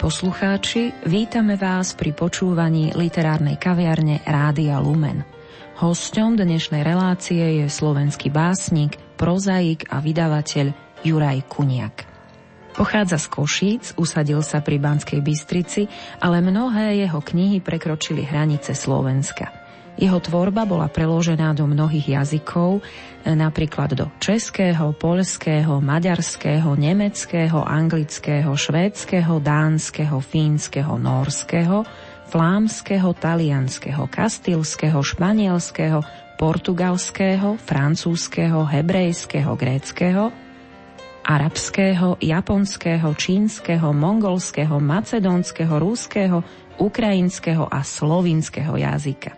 Poslucháči, vítame vás pri počúvaní literárnej kaviarne Rádia Lumen. Hosťom dnešnej relácie je slovenský básnik, prozaik a vydavateľ Juraj Kuniak. Pochádza z Košíc, usadil sa pri Banskej Bystrici, ale mnohé jeho knihy prekročili hranice Slovenska – jeho tvorba bola preložená do mnohých jazykov, napríklad do českého, poľského, maďarského, nemeckého, anglického, švédskeho, dánskeho, fínskeho, norského, flámskeho, talianského, kastilského, španielského, portugalského, francúzského, hebrejského, gréckého, arabského, japonského, čínskeho, mongolského, macedónskeho, rúského, ukrajinského a slovinského jazyka.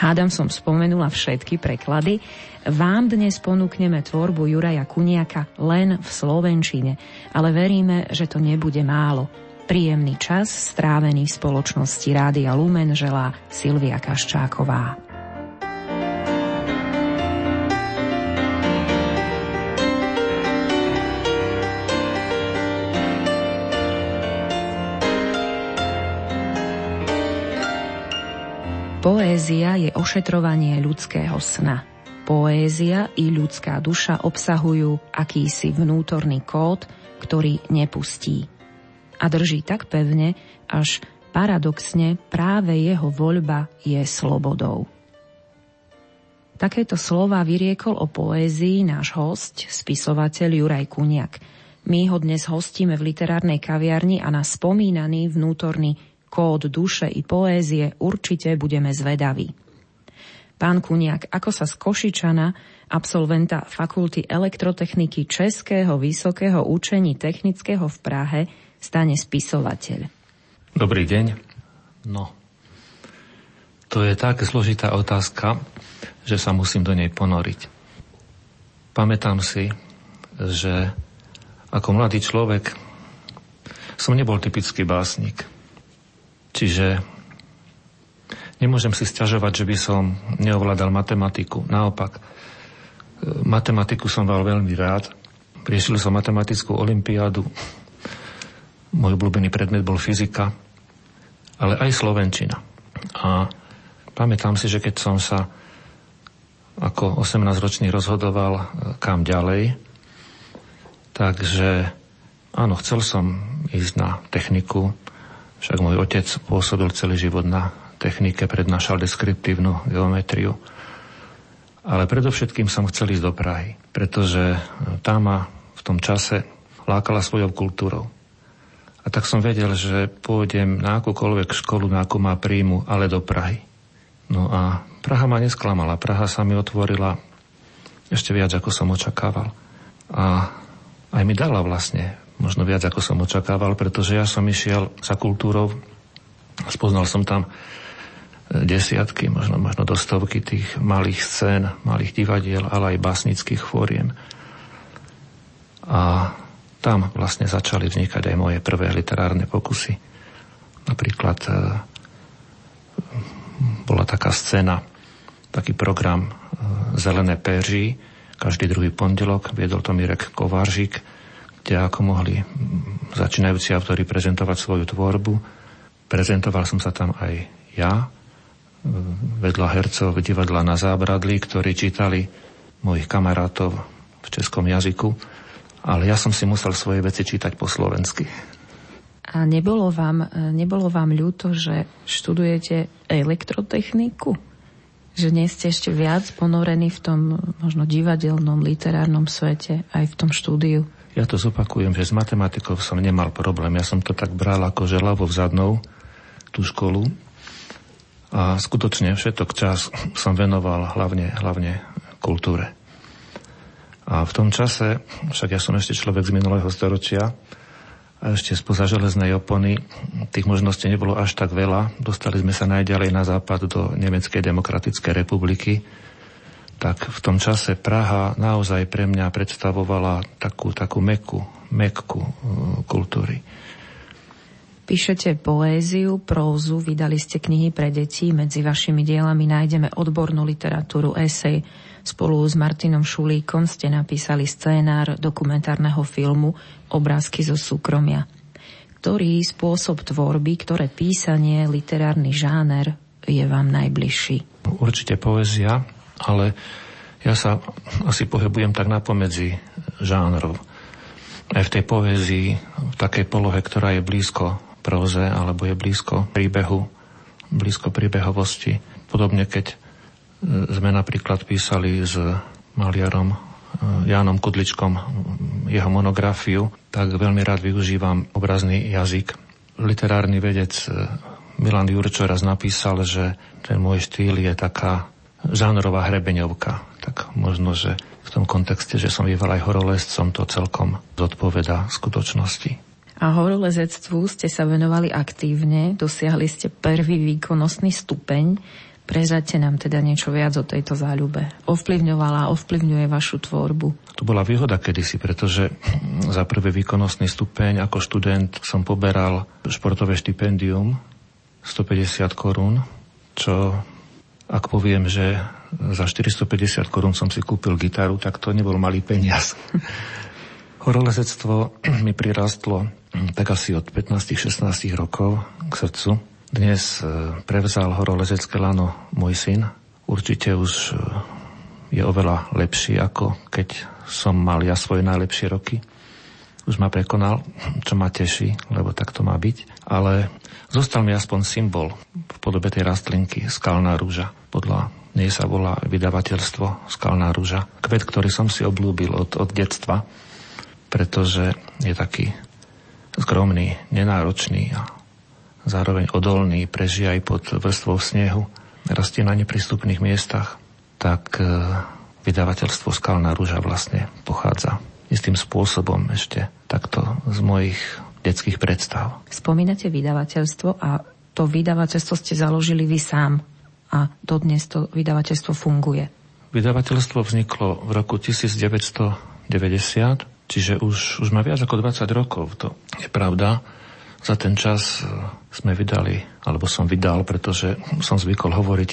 Hádam som spomenula všetky preklady. Vám dnes ponúkneme tvorbu Juraja Kuniaka len v Slovenčine, ale veríme, že to nebude málo. Príjemný čas strávený v spoločnosti Rádia Lumen želá Silvia Kaščáková. Poézia je ošetrovanie ľudského sna. Poézia i ľudská duša obsahujú akýsi vnútorný kód, ktorý nepustí. A drží tak pevne, až paradoxne práve jeho voľba je slobodou. Takéto slova vyriekol o poézii náš host, spisovateľ Juraj Kuniak. My ho dnes hostíme v literárnej kaviarni a na spomínaný vnútorný kód duše i poézie, určite budeme zvedaví. Pán Kuniak, ako sa z Košičana, absolventa Fakulty elektrotechniky Českého vysokého učení technického v Prahe, stane spisovateľ? Dobrý deň. No, to je tak zložitá otázka, že sa musím do nej ponoriť. Pamätám si, že ako mladý človek som nebol typický básnik Čiže nemôžem si stiažovať, že by som neovládal matematiku. Naopak, e, matematiku som mal veľmi rád. Riešil som matematickú olimpiádu. Môj obľúbený predmet bol fyzika, ale aj slovenčina. A pamätám si, že keď som sa ako 18-ročný rozhodoval e, kam ďalej, takže áno, chcel som ísť na techniku, však môj otec pôsobil celý život na technike, prednášal deskriptívnu geometriu. Ale predovšetkým som chcel ísť do Prahy, pretože tá ma v tom čase lákala svojou kultúrou. A tak som vedel, že pôjdem na akúkoľvek školu, na akú má príjmu, ale do Prahy. No a Praha ma nesklamala. Praha sa mi otvorila ešte viac, ako som očakával. A aj mi dala vlastne možno viac ako som očakával, pretože ja som išiel za kultúrou, spoznal som tam e, desiatky, možno, možno do stovky tých malých scén, malých divadiel, ale aj básnických fóriem. A tam vlastne začali vznikať aj moje prvé literárne pokusy. Napríklad e, bola taká scéna, taký program e, Zelené péži, každý druhý pondelok viedol to Mirek Kováržik, kde ako mohli začínajúci autori prezentovať svoju tvorbu. Prezentoval som sa tam aj ja, vedľa hercov divadla na zábradlí, ktorí čítali mojich kamarátov v českom jazyku, ale ja som si musel svoje veci čítať po slovensky. A nebolo vám, nebolo vám ľúto, že študujete elektrotechniku? Že nie ste ešte viac ponorení v tom možno divadelnom, literárnom svete, aj v tom štúdiu? Ja to zopakujem, že s matematikou som nemal problém. Ja som to tak bral ako že ľavo vzadnou, tú školu. A skutočne všetok čas som venoval hlavne, hlavne kultúre. A v tom čase, však ja som ešte človek z minulého storočia, a ešte spoza železnej opony tých možností nebolo až tak veľa. Dostali sme sa najďalej na západ do Nemeckej demokratickej republiky. Tak v tom čase Praha naozaj pre mňa predstavovala takú, takú meku, mekku uh, kultúry. Píšete poéziu, prózu, vydali ste knihy pre deti, medzi vašimi dielami nájdeme odbornú literatúru, esej. Spolu s Martinom Šulíkom ste napísali scénár dokumentárneho filmu Obrázky zo súkromia. Ktorý spôsob tvorby, ktoré písanie, literárny žáner je vám najbližší? Určite poézia, ale ja sa asi pohybujem tak napomedzi žánrov. Aj v tej poézii, v takej polohe, ktorá je blízko próze alebo je blízko príbehu, blízko príbehovosti. Podobne keď e, sme napríklad písali s maliarom e, Jánom Kudličkom jeho monografiu, tak veľmi rád využívam obrazný jazyk. Literárny vedec e, Milan Jurčo raz napísal, že ten môj štýl je taká žánrová hrebeňovka. Tak možno, že v tom kontexte, že som býval aj horolezcom, to celkom zodpoveda skutočnosti a horolezectvu ste sa venovali aktívne, dosiahli ste prvý výkonnostný stupeň. Prežate nám teda niečo viac o tejto záľube. Ovplyvňovala, ovplyvňuje vašu tvorbu? To bola výhoda kedysi, pretože za prvý výkonnostný stupeň ako študent som poberal športové štipendium 150 korún, čo ak poviem, že za 450 korún som si kúpil gitaru, tak to nebol malý peniaz. Horolezectvo mi prirastlo hm, tak asi od 15-16 rokov k srdcu. Dnes e, prevzal horolezecké lano môj syn. Určite už e, je oveľa lepší, ako keď som mal ja svoje najlepšie roky. Už ma prekonal, čo ma teší, lebo tak to má byť. Ale zostal mi aspoň symbol v podobe tej rastlinky, skalná rúža. Podľa nej sa volá vydavateľstvo Skalná rúža. Kvet, ktorý som si oblúbil od, od detstva pretože je taký skromný, nenáročný a zároveň odolný, prežije aj pod vrstvou snehu, rastie na neprístupných miestach, tak e, vydavateľstvo Skalná rúža vlastne pochádza istým spôsobom ešte takto z mojich detských predstav. Spomínate vydavateľstvo a to vydavateľstvo ste založili vy sám a dodnes to vydavateľstvo funguje. Vydavateľstvo vzniklo v roku 1990 Čiže už, už má viac ako 20 rokov. To je pravda. Za ten čas e, sme vydali, alebo som vydal, pretože som zvykol hovoriť,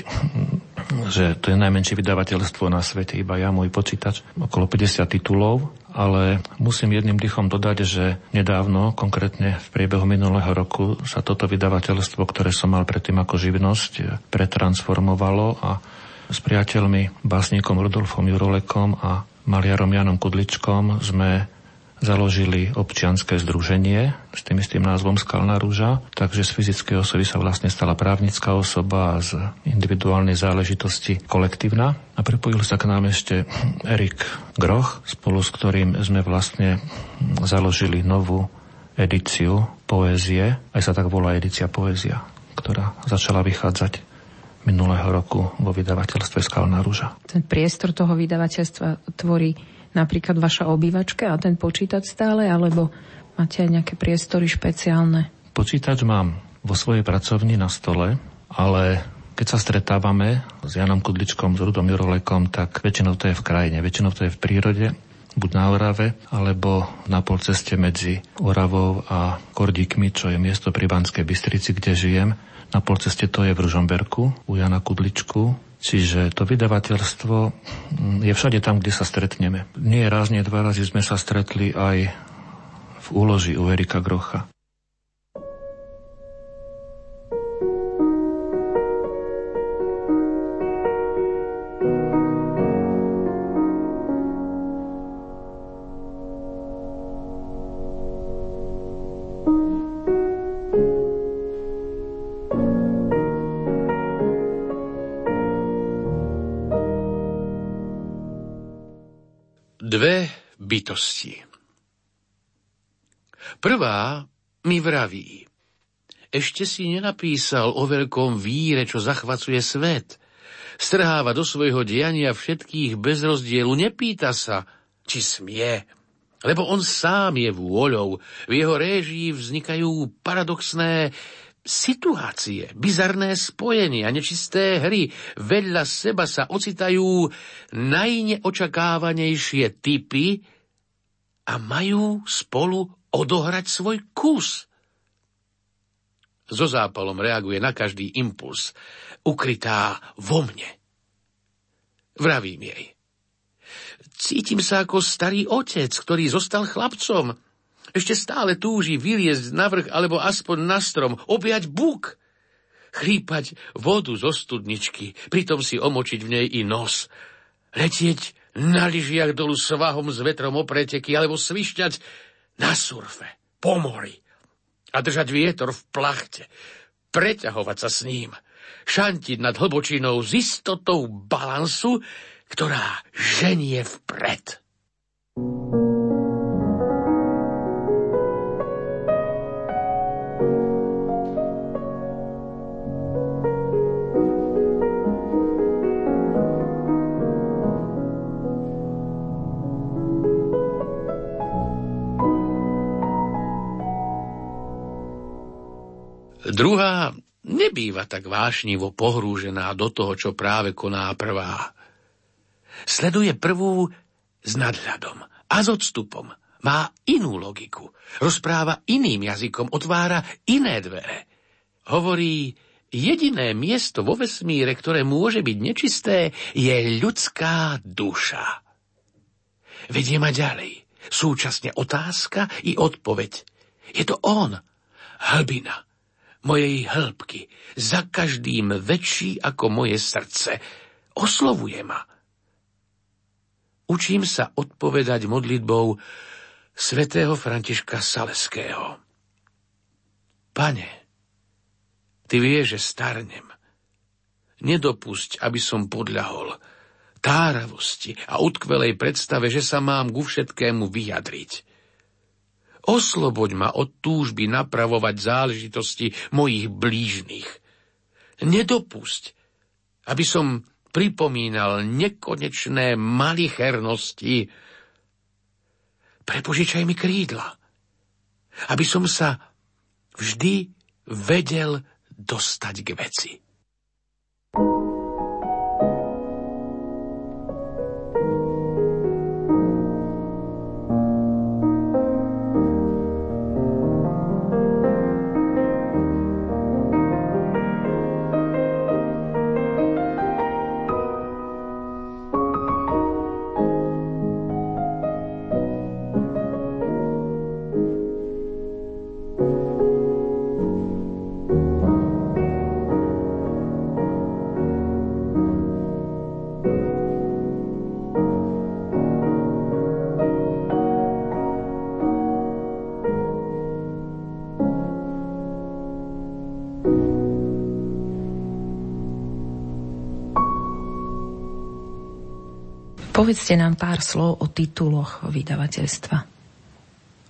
že to je najmenšie vydavateľstvo na svete, iba ja, môj počítač, okolo 50 titulov, ale musím jedným dychom dodať, že nedávno, konkrétne v priebehu minulého roku, sa toto vydavateľstvo, ktoré som mal predtým ako živnosť, pretransformovalo a s priateľmi, básnikom Rudolfom Jurolekom a maliarom Janom Kudličkom sme založili občianské združenie s tým istým názvom Skalná rúža, takže z fyzickej osoby sa vlastne stala právnická osoba a z individuálnej záležitosti kolektívna. A pripojil sa k nám ešte Erik Groch, spolu s ktorým sme vlastne založili novú edíciu poézie, aj sa tak volá edícia poézia, ktorá začala vychádzať minulého roku vo vydavateľstve Skalná rúža. Ten priestor toho vydavateľstva tvorí napríklad vaša obývačka a ten počítač stále, alebo máte aj nejaké priestory špeciálne? Počítač mám vo svojej pracovni na stole, ale keď sa stretávame s Janom Kudličkom, s Rudom Jurolekom, tak väčšinou to je v krajine, väčšinou to je v prírode, buď na Orave, alebo na polceste medzi Oravou a Kordíkmi, čo je miesto pri Banskej Bystrici, kde žijem. Na polceste to je v Ružomberku, u Jana Kudličku, Čiže to vydavateľstvo je všade tam, kde sa stretneme. Nie raz, nie dva razy sme sa stretli aj v úloži u Erika Grocha. Bytosti. Prvá mi vraví, ešte si nenapísal o veľkom víre, čo zachvacuje svet. Strháva do svojho diania všetkých bez rozdielu, nepýta sa, či smie, lebo on sám je vôľou. V jeho réžii vznikajú paradoxné situácie, bizarné spojenia, nečisté hry. Vedľa seba sa ocitajú najneočakávanejšie typy a majú spolu odohrať svoj kus. So zápalom reaguje na každý impuls, ukrytá vo mne. Vravím jej. Cítim sa ako starý otec, ktorý zostal chlapcom, ešte stále túži vyliezť na vrch alebo aspoň na strom, objať buk, chlípať vodu zo studničky, pritom si omočiť v nej i nos, letieť na lyžiach dolu svahom s vetrom o preteky alebo svišťať na surfe, po mori a držať vietor v plachte, preťahovať sa s ním, šantiť nad hlbočinou s istotou balansu, ktorá ženie vpred. thank you Druhá nebýva tak vášnivo pohrúžená do toho, čo práve koná prvá. Sleduje prvú s nadhľadom a s odstupom. Má inú logiku. Rozpráva iným jazykom, otvára iné dvere. Hovorí, jediné miesto vo vesmíre, ktoré môže byť nečisté, je ľudská duša. Vedie ma ďalej. Súčasne otázka i odpoveď. Je to on, hlbina, mojej hĺbky, za každým väčší ako moje srdce. Oslovuje ma. Učím sa odpovedať modlitbou svätého Františka Saleského. Pane, ty vieš, že starnem. Nedopusť, aby som podľahol táravosti a utkvelej predstave, že sa mám ku všetkému vyjadriť. Osloboď ma od túžby napravovať záležitosti mojich blížnych. Nedopusť, aby som pripomínal nekonečné malichernosti. Prepožičaj mi krídla, aby som sa vždy vedel dostať k veci. Povedzte nám pár slov o tituloch vydavateľstva.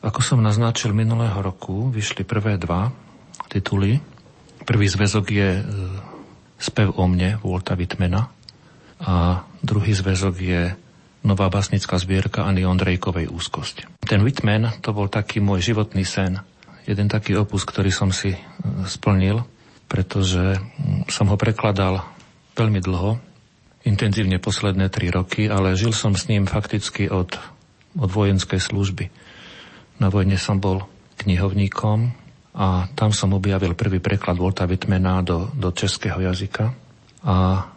Ako som naznačil minulého roku, vyšli prvé dva tituly. Prvý zväzok je e, Spev o mne Volta Wittmana a druhý zväzok je nová basnická zbierka Ani Ondrejkovej Úzkosť. Ten Whitman to bol taký môj životný sen. Jeden taký opus, ktorý som si e, splnil, pretože som ho prekladal veľmi dlho intenzívne posledné tri roky, ale žil som s ním fakticky od, od vojenskej služby. Na vojne som bol knihovníkom a tam som objavil prvý preklad Volta Wittmana do, do českého jazyka a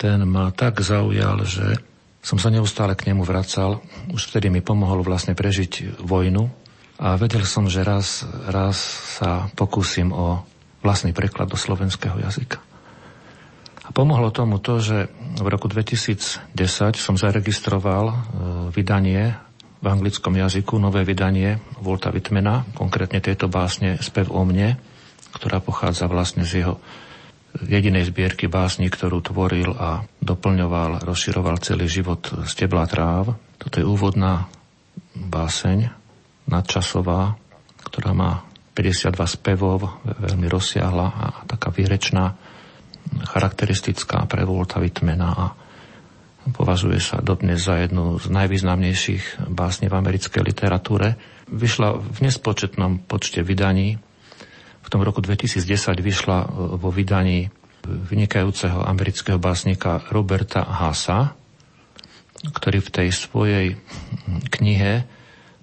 ten ma tak zaujal, že som sa neustále k nemu vracal. Už vtedy mi pomohol vlastne prežiť vojnu a vedel som, že raz, raz sa pokúsim o vlastný preklad do slovenského jazyka. A pomohlo tomu to, že v roku 2010 som zaregistroval e, vydanie v anglickom jazyku, nové vydanie Volta Wittmana, konkrétne tejto básne Spev o mne, ktorá pochádza vlastne z jeho jedinej zbierky básni, ktorú tvoril a doplňoval, rozširoval celý život z tebla tráv. Toto je úvodná báseň, nadčasová, ktorá má 52 spevov, veľmi rozsiahla a taká výrečná, charakteristická pre Volta Whitmana a považuje sa dodnes za jednu z najvýznamnejších básne v americkej literatúre. Vyšla v nespočetnom počte vydaní. V tom roku 2010 vyšla vo vydaní vynikajúceho amerického básnika Roberta Hasa, ktorý v tej svojej knihe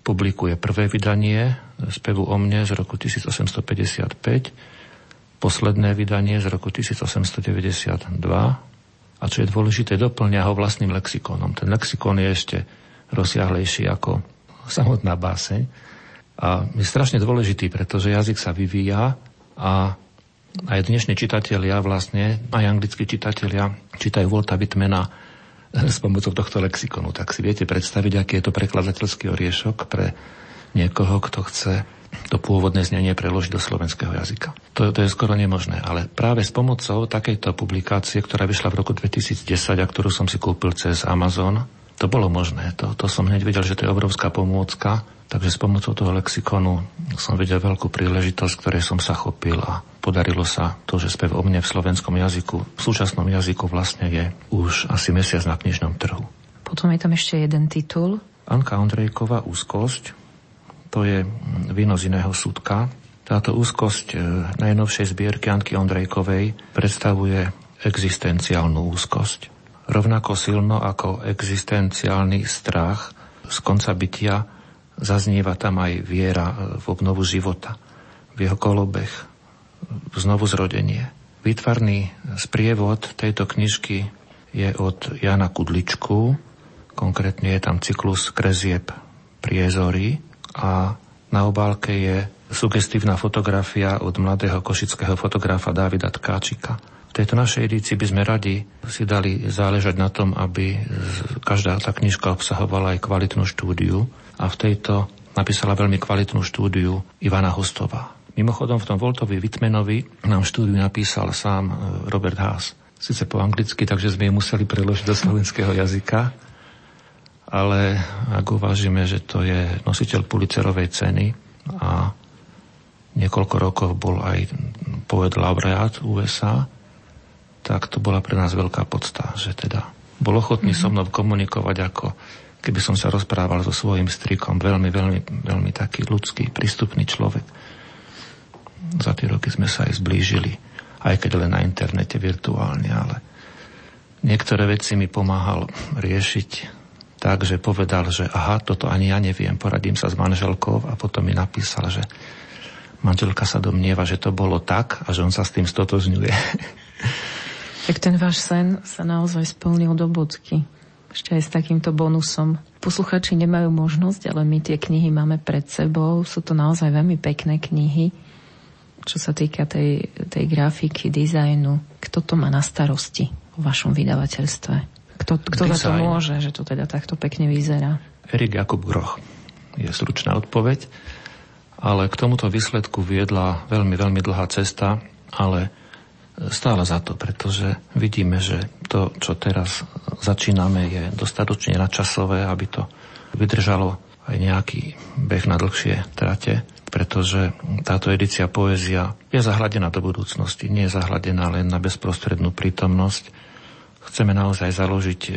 publikuje prvé vydanie spevu o mne z roku 1855, posledné vydanie z roku 1892 a čo je dôležité, doplňa ho vlastným lexikónom. Ten lexikón je ešte rozsiahlejší ako samotná báseň a je strašne dôležitý, pretože jazyk sa vyvíja a aj dnešní čitatelia vlastne, aj anglickí čitatelia čítajú Volta Whitmana s pomocou tohto lexikonu. Tak si viete predstaviť, aký je to prekladateľský oriešok pre niekoho, kto chce to pôvodné znenie preložiť do slovenského jazyka. To, to je skoro nemožné, ale práve s pomocou takejto publikácie, ktorá vyšla v roku 2010 a ktorú som si kúpil cez Amazon, to bolo možné. To, to som hneď videl, že to je obrovská pomôcka, takže s pomocou toho lexikonu som videl veľkú príležitosť, ktorej som sa chopil a podarilo sa to, že spev o mne v slovenskom jazyku, v súčasnom jazyku vlastne je už asi mesiac na knižnom trhu. Potom je tam ešte jeden titul. Anka Ondrejková Úzkosť, to je víno z iného súdka. Táto úzkosť e, najnovšej zbierky Anky Ondrejkovej predstavuje existenciálnu úzkosť rovnako silno ako existenciálny strach z konca bytia zaznieva tam aj viera v obnovu života, v jeho kolobeh, znovu zrodenie. Výtvarný sprievod tejto knižky je od Jana Kudličku, konkrétne je tam cyklus Krezieb Priezory a na obálke je sugestívna fotografia od mladého košického fotografa Davida Tkáčika. V tejto našej edícii by sme radi si dali záležať na tom, aby každá tá knižka obsahovala aj kvalitnú štúdiu a v tejto napísala veľmi kvalitnú štúdiu Ivana Hostová. Mimochodom v tom Voltovi Vitmenovi nám štúdiu napísal sám e, Robert Haas. Sice po anglicky, takže sme ju museli preložiť do slovenského jazyka, ale ak uvážime, že to je nositeľ Pulitzerovej ceny a niekoľko rokov bol aj poet laureát USA, tak to bola pre nás veľká podsta, že teda bol ochotný mm-hmm. so mnou komunikovať ako keby som sa rozprával so svojím strikom. Veľmi, veľmi, veľmi taký ľudský, prístupný človek. Za tie roky sme sa aj zblížili, aj keď len na internete virtuálne, ale niektoré veci mi pomáhal riešiť tak, že povedal, že aha, toto ani ja neviem, poradím sa s manželkou a potom mi napísal, že manželka sa domnieva, že to bolo tak a že on sa s tým stotožňuje. Tak ten váš sen sa naozaj splnil do bodky. Ešte aj s takýmto bonusom. Posluchači nemajú možnosť, ale my tie knihy máme pred sebou. Sú to naozaj veľmi pekné knihy. Čo sa týka tej, tej grafiky, dizajnu, kto to má na starosti v vašom vydavateľstve? Kto, kto za to môže, že to teda takto pekne vyzerá? Erik Jakub Groch je stručná odpoveď, ale k tomuto výsledku viedla veľmi, veľmi dlhá cesta, ale stále za to, pretože vidíme, že to, čo teraz začíname, je dostatočne načasové, aby to vydržalo aj nejaký beh na dlhšie trate, pretože táto edícia poézia je zahladená do budúcnosti, nie je zahladená len na bezprostrednú prítomnosť. Chceme naozaj založiť e,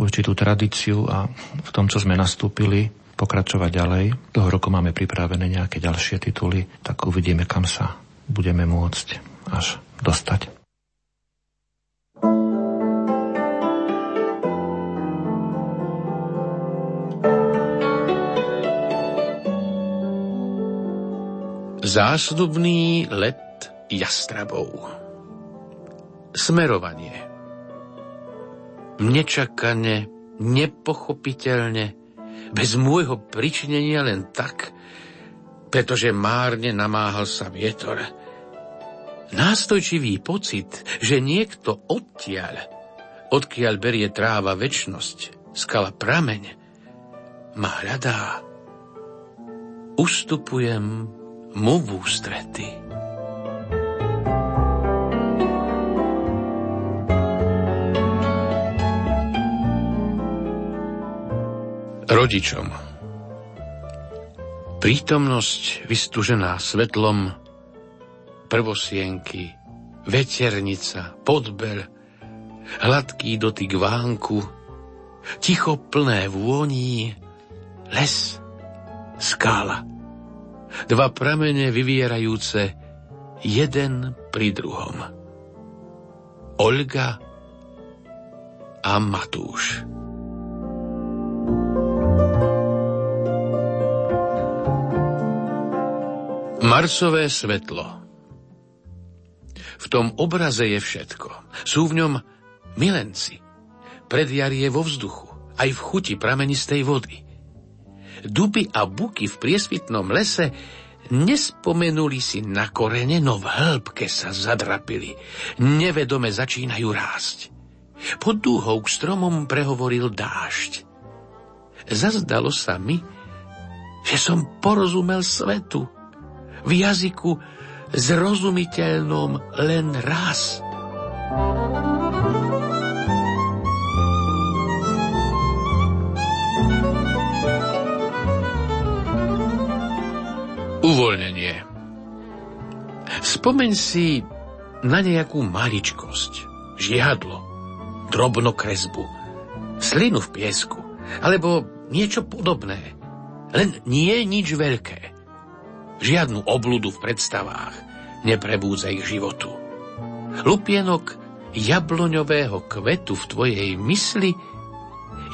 určitú tradíciu a v tom, čo sme nastúpili, pokračovať ďalej. Toho roku máme pripravené nejaké ďalšie tituly, tak uvidíme, kam sa budeme môcť až dostať. Zásnubný let jastrabov. Smerovanie. Nečakane, nepochopiteľne, bez môjho pričinenia len tak, pretože márne namáhal sa vietor Nástojčivý pocit, že niekto odtiaľ, odkiaľ berie tráva väčnosť, skala prameň, ma hľadá. Ustupujem mu v ústrety. Rodičom Prítomnosť vystúžená svetlom, prvosienky, veternica, podbel, hladký dotyk vánku, ticho plné vôní, les, skála. Dva pramene vyvierajúce jeden pri druhom. Olga a Matúš. Marsové svetlo. V tom obraze je všetko. Sú v ňom milenci. Predjar je vo vzduchu, aj v chuti pramenistej vody. Duby a buky v priesvitnom lese nespomenuli si na korene, no v hĺbke sa zadrapili. Nevedome začínajú rásť. Pod dúhou k stromom prehovoril dážď. Zazdalo sa mi, že som porozumel svetu v jazyku zrozumiteľnom len raz. Uvoľnenie. Spomeň si na nejakú maličkosť, žiadlo, drobnokresbu, slinu v piesku, alebo niečo podobné. Len nie nič veľké. Žiadnu obludu v predstavách neprebúdza ich životu. Lupienok jabloňového kvetu v tvojej mysli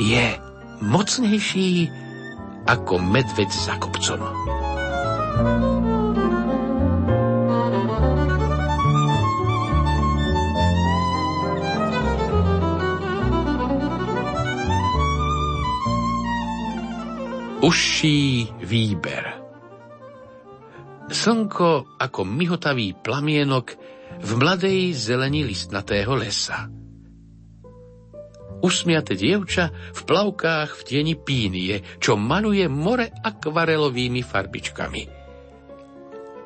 je mocnejší ako medveď za kopcom. Užší výber Slnko ako myhotavý plamienok v mladej zelení listnatého lesa. Usmiate dievča v plavkách v tieni pínie, čo maluje more akvarelovými farbičkami.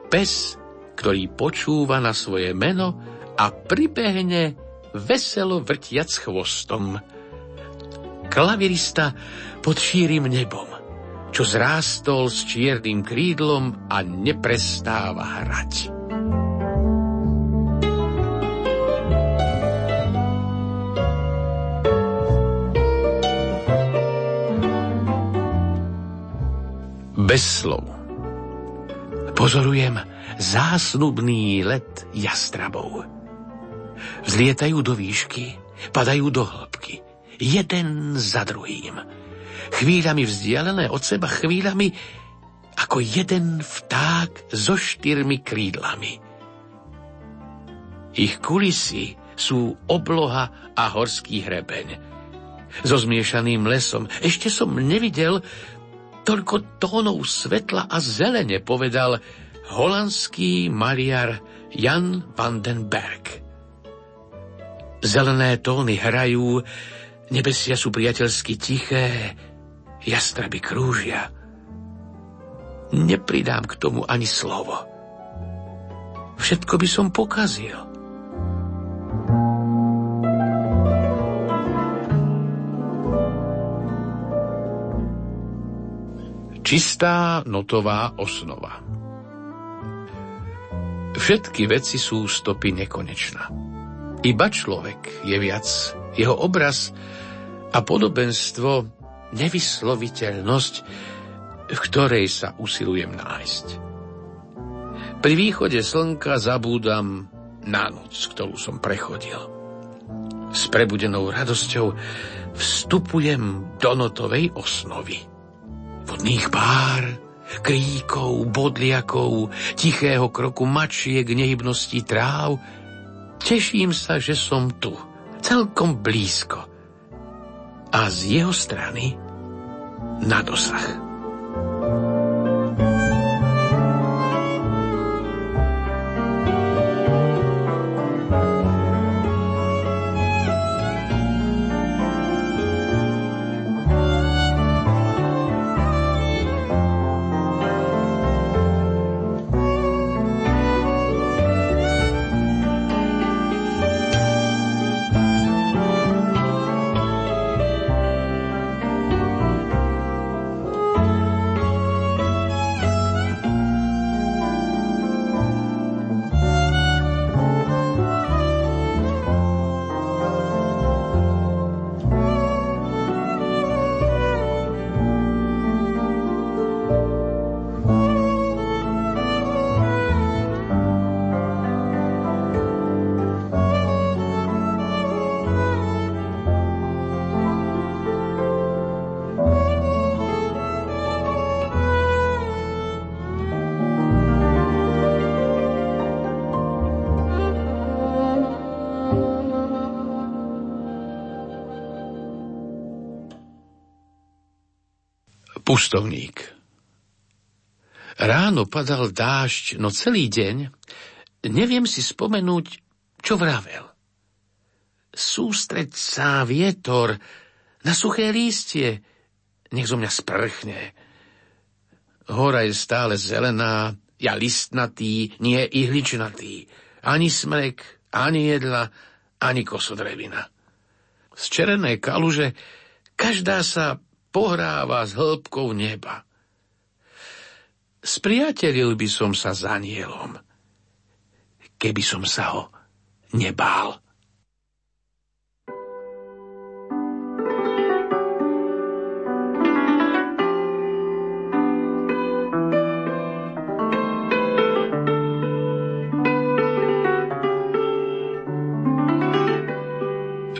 Pes, ktorý počúva na svoje meno a pribehne veselo vrtiac chvostom. Klavirista pod šírim nebom čo zrástol s čiernym krídlom a neprestáva hrať. Bez slov. Pozorujem zásnubný let jastrabov. Vzlietajú do výšky, padajú do hĺbky, jeden za druhým chvíľami vzdialené od seba, chvíľami ako jeden vták so štyrmi krídlami. Ich kulisy sú obloha a horský hrebeň. So zmiešaným lesom ešte som nevidel toľko tónov svetla a zelene, povedal holandský maliar Jan van den Berg. Zelené tóny hrajú, nebesia sú priateľsky tiché, jastraby krúžia. Nepridám k tomu ani slovo. Všetko by som pokazil. Čistá notová osnova Všetky veci sú stopy nekonečná. Iba človek je viac. Jeho obraz a podobenstvo nevysloviteľnosť, v ktorej sa usilujem nájsť. Pri východe slnka zabúdam na noc, ktorú som prechodil. S prebudenou radosťou vstupujem do notovej osnovy. Vodných pár, kríkov, bodliakov, tichého kroku mačiek, nehybností tráv. Teším sa, že som tu, celkom blízko. A z jeho strany na dosah. Pustovník Ráno padal dážď, no celý deň neviem si spomenúť, čo vravel. Sústreď sa, vietor, na suché lístie, nech zo mňa sprchne. Hora je stále zelená, ja listnatý, nie ihličnatý. Ani smrek, ani jedla, ani kosodrevina. Z čerenej kaluže každá sa pohráva s hĺbkou neba. Spriatelil by som sa s anielom, keby som sa ho nebál.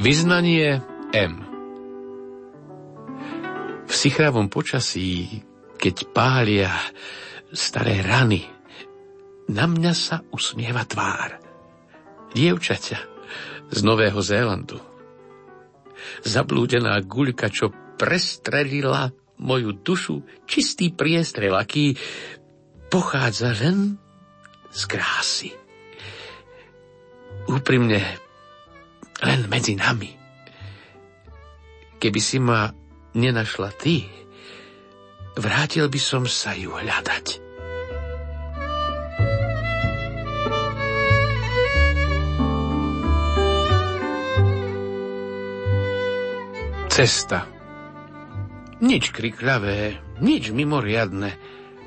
Vyznanie M V sichravom počasí, keď pália staré rany, na mňa sa usmieva tvár. Dievčaťa z Nového Zélandu. Zablúdená guľka, čo prestrelila moju dušu, čistý priestrel, aký pochádza len z krásy. Úprimne len medzi nami. Keby si ma nenašla ty, vrátil by som sa ju hľadať. Cesta. Nič krikľavé, nič mimoriadne.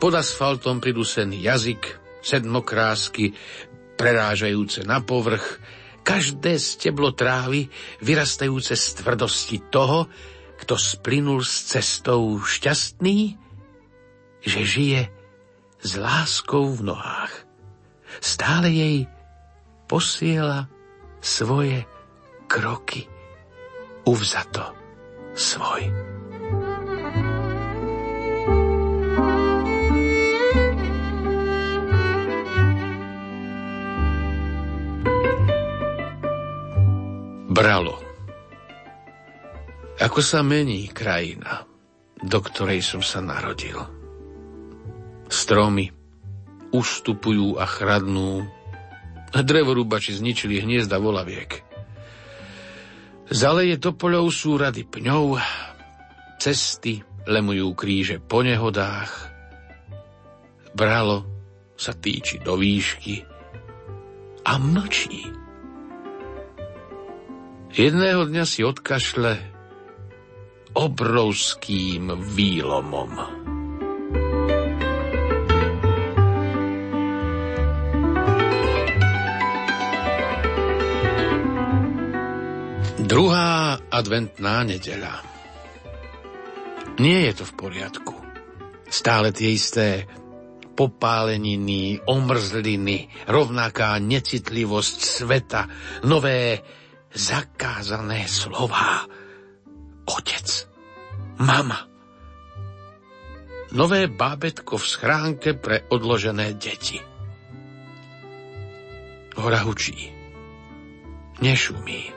Pod asfaltom pridusený jazyk, sedmokrásky, prerážajúce na povrch, každé steblo trávy vyrastajúce z tvrdosti toho, kto splynul s cestou šťastný, že žije s láskou v nohách. Stále jej posiela svoje kroky. Uvzato svoj. bralo. Ako sa mení krajina, do ktorej som sa narodil. Stromy ustupujú a chradnú, drevorúbači zničili hniezda volaviek. Zaleje topoľov sú rady pňov, cesty lemujú kríže po nehodách, bralo sa týči do výšky a mlčí. Jedného dňa si odkašle obrovským výlomom. Druhá adventná nedeľa. Nie je to v poriadku. Stále tie isté popáleniny, omrzliny, rovnaká necitlivosť sveta, nové zakázané slová. Otec, mama. Nové bábetko v schránke pre odložené deti. Hora hučí. Nešumí.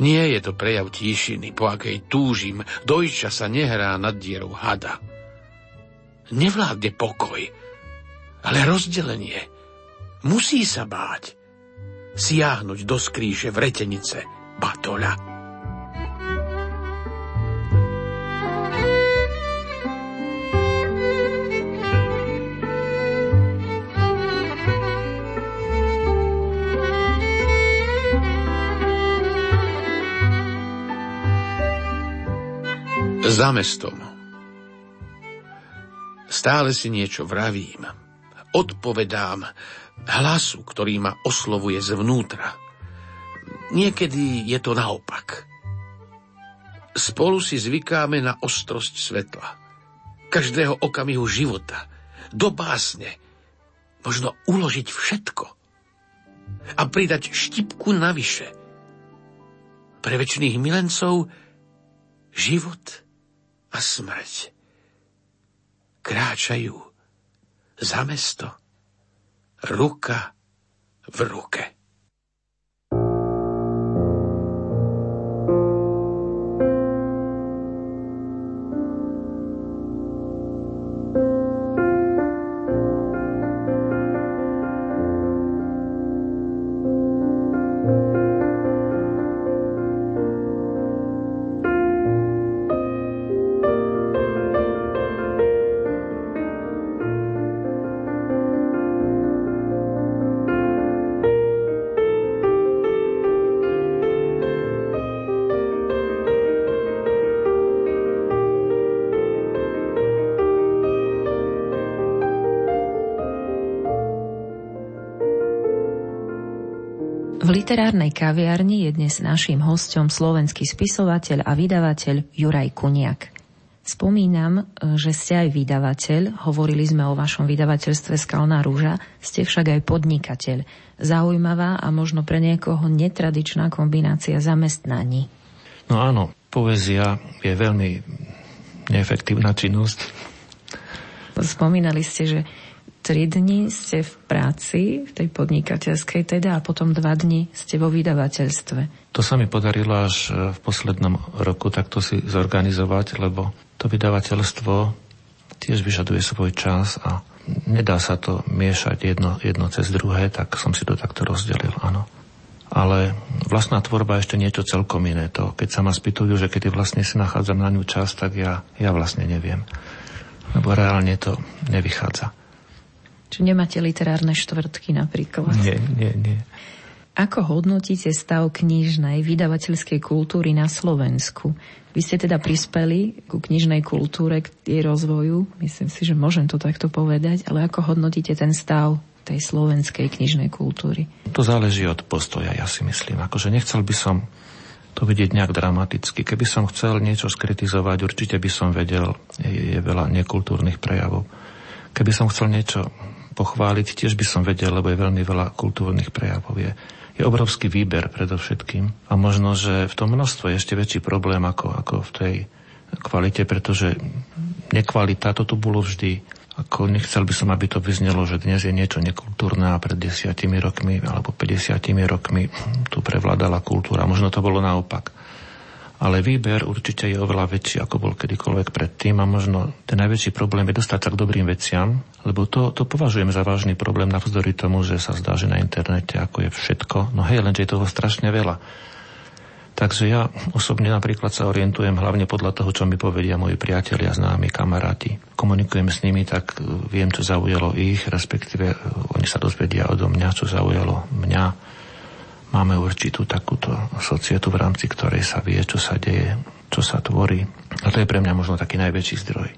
Nie je to prejav tíšiny, po akej túžim. Dojča sa nehrá nad dierou hada. Nevládne pokoj, ale rozdelenie. Musí sa báť siahnuť do skríše vretenice batoľa. Za mestom. Stále si niečo vravím. Odpovedám hlasu, ktorý ma oslovuje zvnútra. Niekedy je to naopak. Spolu si zvykáme na ostrosť svetla. Každého okamihu života. Do básne. Možno uložiť všetko. A pridať štipku navyše. Pre väčšných milencov život a smrť kráčajú za mesto ruka v ruke. Literárnej kaviarni je dnes naším hostom slovenský spisovateľ a vydavateľ Juraj Kuniak. Spomínam, že ste aj vydavateľ, hovorili sme o vašom vydavateľstve Skalná rúža, ste však aj podnikateľ. Zaujímavá a možno pre niekoho netradičná kombinácia zamestnaní. No áno, poézia je veľmi neefektívna činnosť. Spomínali ste, že tri dni ste v práci, v tej podnikateľskej teda, a potom dva dni ste vo vydavateľstve. To sa mi podarilo až e, v poslednom roku takto si zorganizovať, lebo to vydavateľstvo tiež vyžaduje svoj čas a nedá sa to miešať jedno, jedno cez druhé, tak som si to takto rozdelil, áno. Ale vlastná tvorba je ešte niečo celkom iné. To, keď sa ma spýtujú, že kedy vlastne si nachádzam na ňu čas, tak ja, ja vlastne neviem. Lebo reálne to nevychádza. Či nemáte literárne štvrtky napríklad? Nie, nie, nie. Ako hodnotíte stav knižnej vydavateľskej kultúry na Slovensku? Vy ste teda prispeli ku knižnej kultúre, k jej rozvoju. Myslím si, že môžem to takto povedať, ale ako hodnotíte ten stav tej slovenskej knižnej kultúry? To záleží od postoja, ja si myslím. Akože nechcel by som to vidieť nejak dramaticky. Keby som chcel niečo skritizovať, určite by som vedel, je, je veľa nekultúrnych prejavov. Keby som chcel niečo pochváliť, tiež by som vedel, lebo je veľmi veľa kultúrnych prejavov. Je, je obrovský výber predovšetkým. A možno, že v tom množstve je ešte väčší problém ako, ako v tej kvalite, pretože nekvalita, to tu bolo vždy. Ako nechcel by som, aby to vyznelo, že dnes je niečo nekultúrne a pred desiatimi rokmi alebo 50 rokmi tu prevládala kultúra. Možno to bolo naopak ale výber určite je oveľa väčší, ako bol kedykoľvek predtým a možno ten najväčší problém je dostať sa k dobrým veciam, lebo to, to považujem za vážny problém navzdory tomu, že sa zdá, že na internete ako je všetko. No hej, lenže je toho strašne veľa. Takže ja osobne napríklad sa orientujem hlavne podľa toho, čo mi povedia moji priatelia, známi, kamaráti. Komunikujem s nimi, tak viem, čo zaujalo ich, respektíve oni sa dozvedia odo mňa, čo zaujalo mňa Máme určitú takúto societu, v rámci ktorej sa vie, čo sa deje, čo sa tvorí. A to je pre mňa možno taký najväčší zdroj.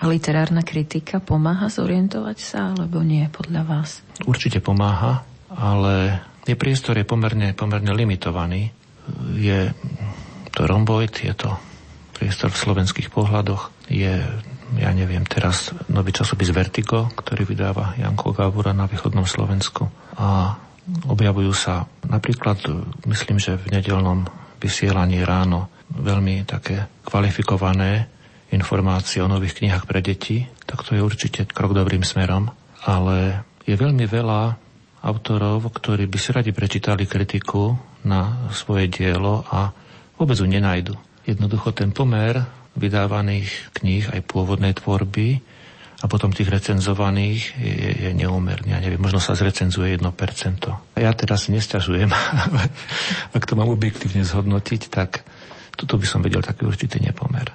A literárna kritika pomáha zorientovať sa, alebo nie podľa vás? Určite pomáha, ale je priestor je pomerne, pomerne limitovaný. Je to romboid, je to priestor v slovenských pohľadoch, je, ja neviem, teraz nový časopis Vertigo, ktorý vydáva Janko Gávura na východnom Slovensku. A Objavujú sa napríklad, myslím, že v nedelnom vysielaní ráno veľmi také kvalifikované informácie o nových knihách pre deti, tak to je určite krok dobrým smerom, ale je veľmi veľa autorov, ktorí by si radi prečítali kritiku na svoje dielo a vôbec ju nenajdu. Jednoducho ten pomer vydávaných kníh aj pôvodnej tvorby a potom tých recenzovaných je, je neúmerný. Ja neviem, možno sa zrecenzuje 1%. Ja teraz si nesťažujem, ak to mám objektívne zhodnotiť, tak toto by som vedel taký určitý nepomer.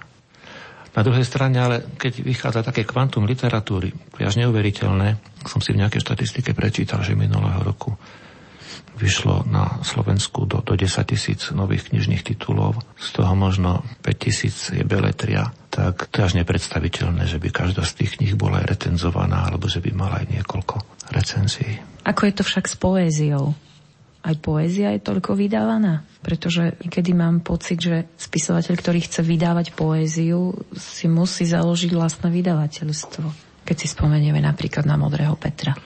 Na druhej strane, ale keď vychádza také kvantum literatúry, až neuveriteľné, som si v nejakej štatistike prečítal, že minulého roku vyšlo na Slovensku do, do 10 tisíc nových knižných titulov, z toho možno 5 tisíc je beletria, tak to je až nepredstaviteľné, že by každá z tých kníh bola aj recenzovaná, alebo že by mala aj niekoľko recenzií. Ako je to však s poéziou? Aj poézia je toľko vydávaná? Pretože niekedy mám pocit, že spisovateľ, ktorý chce vydávať poéziu, si musí založiť vlastné vydavateľstvo. Keď si spomenieme napríklad na Modrého Petra.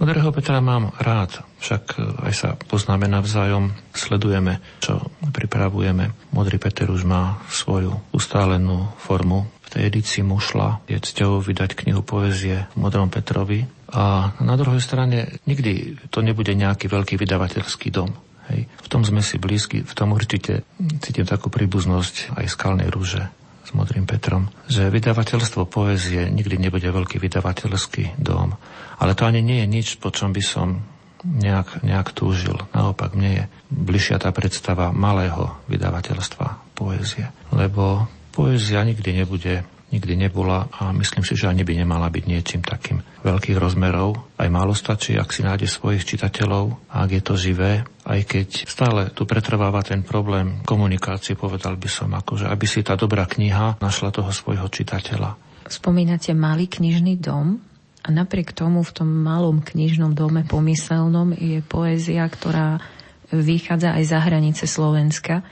Modrého Petra mám rád, však aj sa poznáme navzájom, sledujeme, čo pripravujeme. Modrý Peter už má svoju ustálenú formu. V tej edícii Mušla je cťou vydať knihu poezie Modrom Petrovi. A na druhej strane nikdy to nebude nejaký veľký vydavateľský dom. Hej. V tom sme si blízki, v tom určite cítim takú príbuznosť aj skalnej rúže s Modrým Petrom, že vydavateľstvo poezie nikdy nebude veľký vydavateľský dom. Ale to ani nie je nič, po čom by som nejak, nejak túžil. Naopak, mne je bližšia tá predstava malého vydavateľstva poézie. Lebo poézia nikdy nebude nikdy nebola a myslím si, že ani by nemala byť niečím takým veľkých rozmerov. Aj málo stačí, ak si nájde svojich čitateľov ak je to živé, aj keď stále tu pretrváva ten problém komunikácie, povedal by som, akože aby si tá dobrá kniha našla toho svojho čitateľa. Spomínate malý knižný dom? A napriek tomu v tom malom knižnom dome pomyselnom je poézia, ktorá vychádza aj za hranice Slovenska.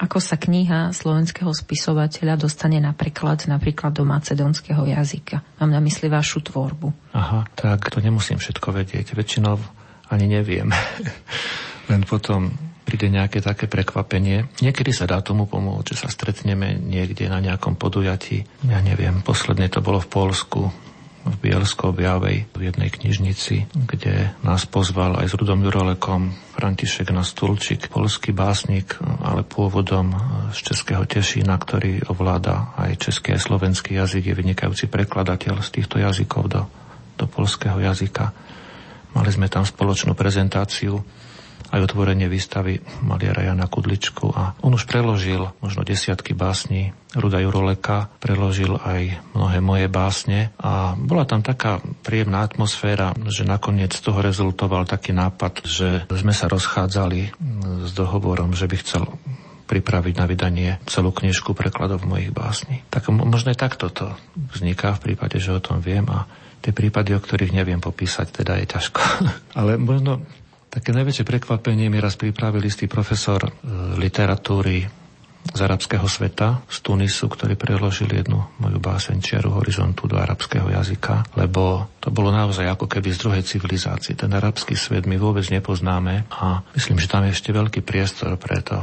Ako sa kniha slovenského spisovateľa dostane na preklad napríklad do macedónskeho jazyka? Mám na mysli vašu tvorbu. Aha, tak to nemusím všetko vedieť. Väčšinou ani neviem. Len potom príde nejaké také prekvapenie. Niekedy sa dá tomu pomôcť, že sa stretneme niekde na nejakom podujatí. Ja neviem, posledne to bolo v Polsku, v bielsko objavej v jednej knižnici, kde nás pozval aj s Rudom Jurolekom František na Stulčík, polský básnik, ale pôvodom z českého Tešína, ktorý ovláda aj český a slovenský jazyk, je vynikajúci prekladateľ z týchto jazykov do, do polského jazyka. Mali sme tam spoločnú prezentáciu aj otvorenie výstavy maliara Jana Kudličku a on už preložil možno desiatky básní Ruda Juroleka, preložil aj mnohé moje básne a bola tam taká príjemná atmosféra, že nakoniec z toho rezultoval taký nápad, že sme sa rozchádzali s dohovorom, že by chcel pripraviť na vydanie celú knižku prekladov mojich básní. Tak možno takto to vzniká v prípade, že o tom viem a tie prípady, o ktorých neviem popísať, teda je ťažko. Ale možno Také najväčšie prekvapenie mi raz pripravil istý profesor e, literatúry z arabského sveta, z Tunisu, ktorý preložil jednu moju báseň Čiaru horizontu do arabského jazyka, lebo to bolo naozaj ako keby z druhej civilizácie. Ten arabský svet my vôbec nepoznáme a myslím, že tam je ešte veľký priestor pre to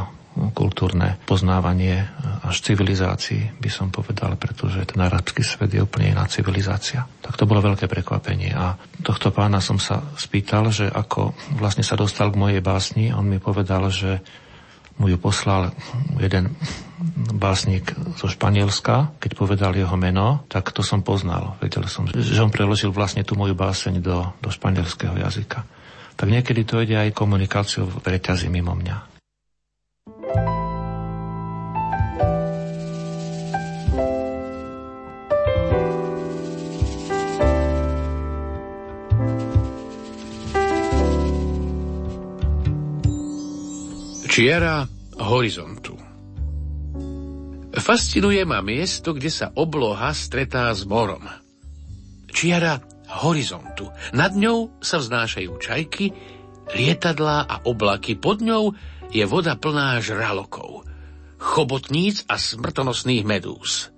kultúrne poznávanie až civilizácií, by som povedal, pretože ten arabský svet je úplne iná civilizácia. Tak to bolo veľké prekvapenie a tohto pána som sa spýtal, že ako vlastne sa dostal k mojej básni, on mi povedal, že mu ju poslal jeden básnik zo Španielska, keď povedal jeho meno, tak to som poznal. Vedel som, že on preložil vlastne tú moju báseň do, do španielského jazyka. Tak niekedy to ide aj komunikáciou v reťazi mimo mňa. Čiara horizontu Fascinuje ma miesto, kde sa obloha stretá s morom. Čiara horizontu. Nad ňou sa vznášajú čajky, lietadlá a oblaky. Pod ňou je voda plná žralokov, chobotníc a smrtonosných medúz.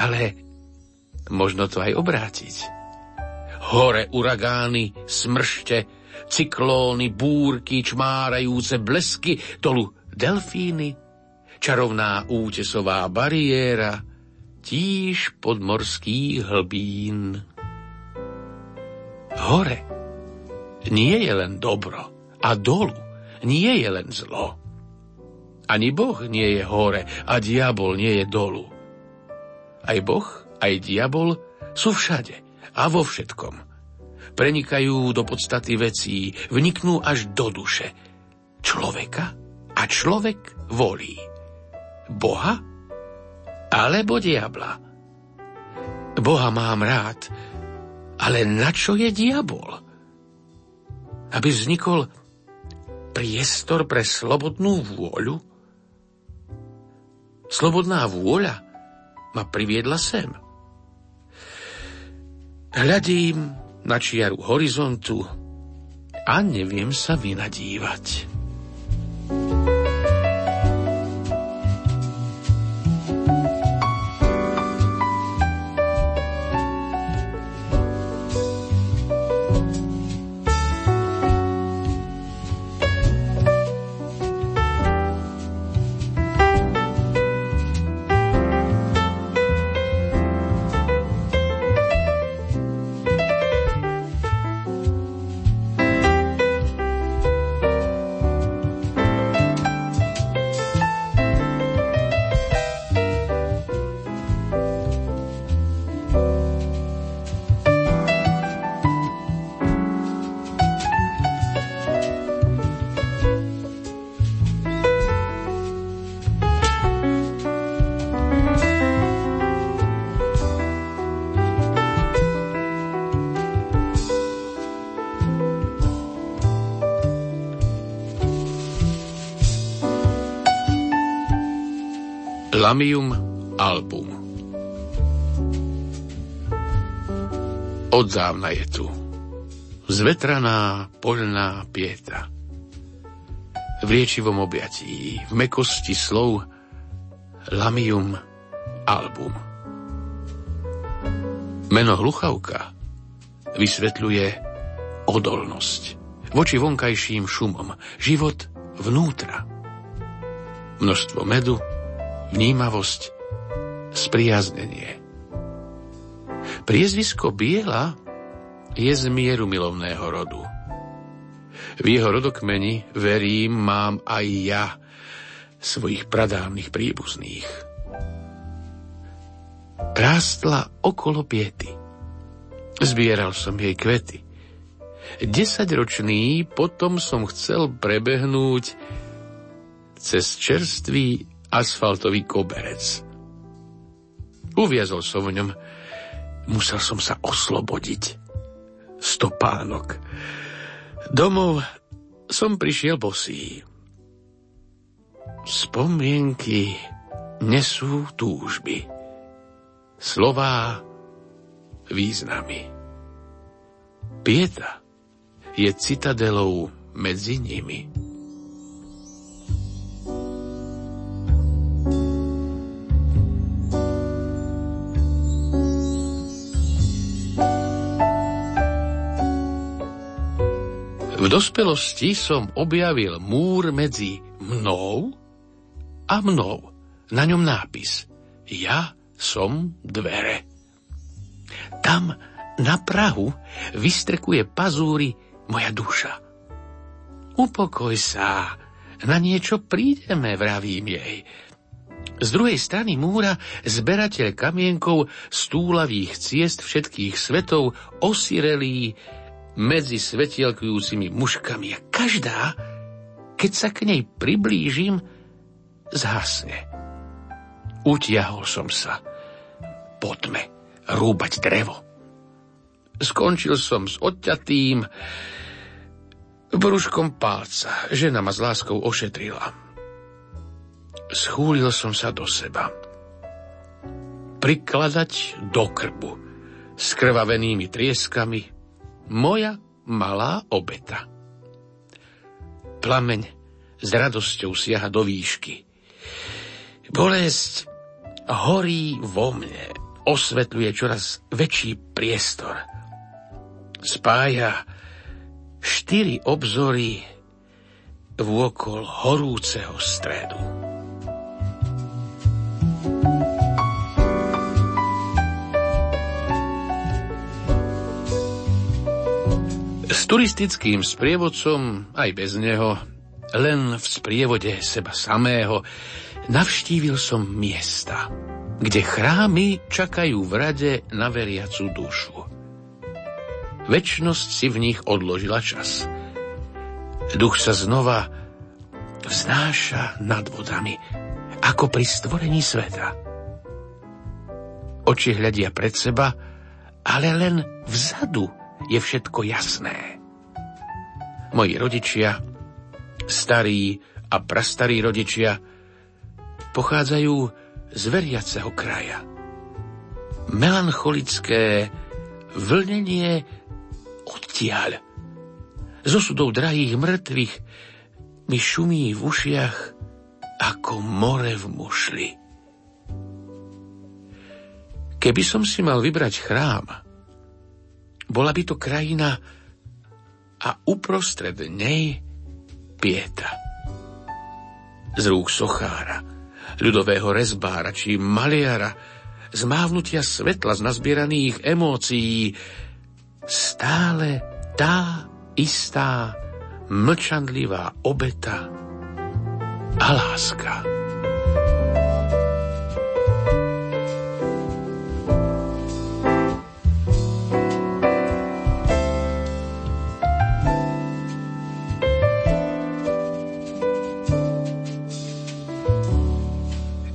Ale možno to aj obrátiť. Hore uragány, smršte, cyklóny, búrky, čmárajúce blesky, dolu delfíny, čarovná útesová bariéra, tíž podmorských hlbín. Hore nie je len dobro a dolu nie je len zlo. Ani Boh nie je hore a diabol nie je dolu. Aj Boh, aj diabol sú všade a vo všetkom prenikajú do podstaty vecí, vniknú až do duše človeka a človek volí Boha alebo diabla. Boha mám rád, ale na čo je diabol? Aby vznikol priestor pre slobodnú vôľu? Slobodná vôľa ma priviedla sem. Hľadím na čiaru horizontu a neviem sa vynadívať. Lamium album Odzávna je tu zvetraná poľná pieta. v liečivom objatí, v mekosti slov Lamium album. Meno hluchavka vysvetľuje odolnosť voči vonkajším šumom, život vnútra. Množstvo medu, vnímavosť, spriaznenie. Priezvisko Biela je z mieru milovného rodu. V jeho rodokmeni, verím, mám aj ja svojich pradávnych príbuzných. Rástla okolo piety. Zbieral som jej kvety. Desaťročný potom som chcel prebehnúť cez čerstvý asfaltový koberec. Uviazol som v ňom, musel som sa oslobodiť. Stopánok. Domov som prišiel bosý. Spomienky nesú túžby. Slová významy. Pieta je citadelou medzi nimi. Dospelosti som objavil múr medzi mnou a mnou. Na ňom nápis Ja som dvere. Tam na Prahu vystrekuje pazúry moja duša. Upokoj sa, na niečo prídeme, vravím jej. Z druhej strany múra zberateľ kamienkov stúlavých ciest všetkých svetov osirelý medzi svetielkujúcimi muškami a každá, keď sa k nej priblížim, zhasne. Utiahol som sa. Poďme rúbať drevo. Skončil som s odťatým brúškom palca. Žena ma s láskou ošetrila. Schúlil som sa do seba. Prikladať do krbu s krvavenými trieskami moja malá obeta. Plameň s radosťou siaha do výšky. Bolesť horí vo mne, osvetľuje čoraz väčší priestor. Spája štyri obzory vôkol horúceho stredu. Turistickým sprievodcom, aj bez neho, len v sprievode seba samého, navštívil som miesta, kde chrámy čakajú v rade na veriacu dušu. Večnosť si v nich odložila čas. Duch sa znova vznáša nad vodami, ako pri stvorení sveta. Oči hľadia pred seba, ale len vzadu je všetko jasné. Moji rodičia, starí a prastarí rodičia, pochádzajú z veriaceho kraja. Melancholické vlnenie odtiaľ. Z osudov drahých mŕtvych mi šumí v ušiach ako more v mušli. Keby som si mal vybrať chrám, bola by to krajina a uprostred nej pieta. Z rúk sochára, ľudového rezbára či maliara, z mávnutia svetla z nazbieraných emócií, stále tá istá mlčanlivá obeta a láska.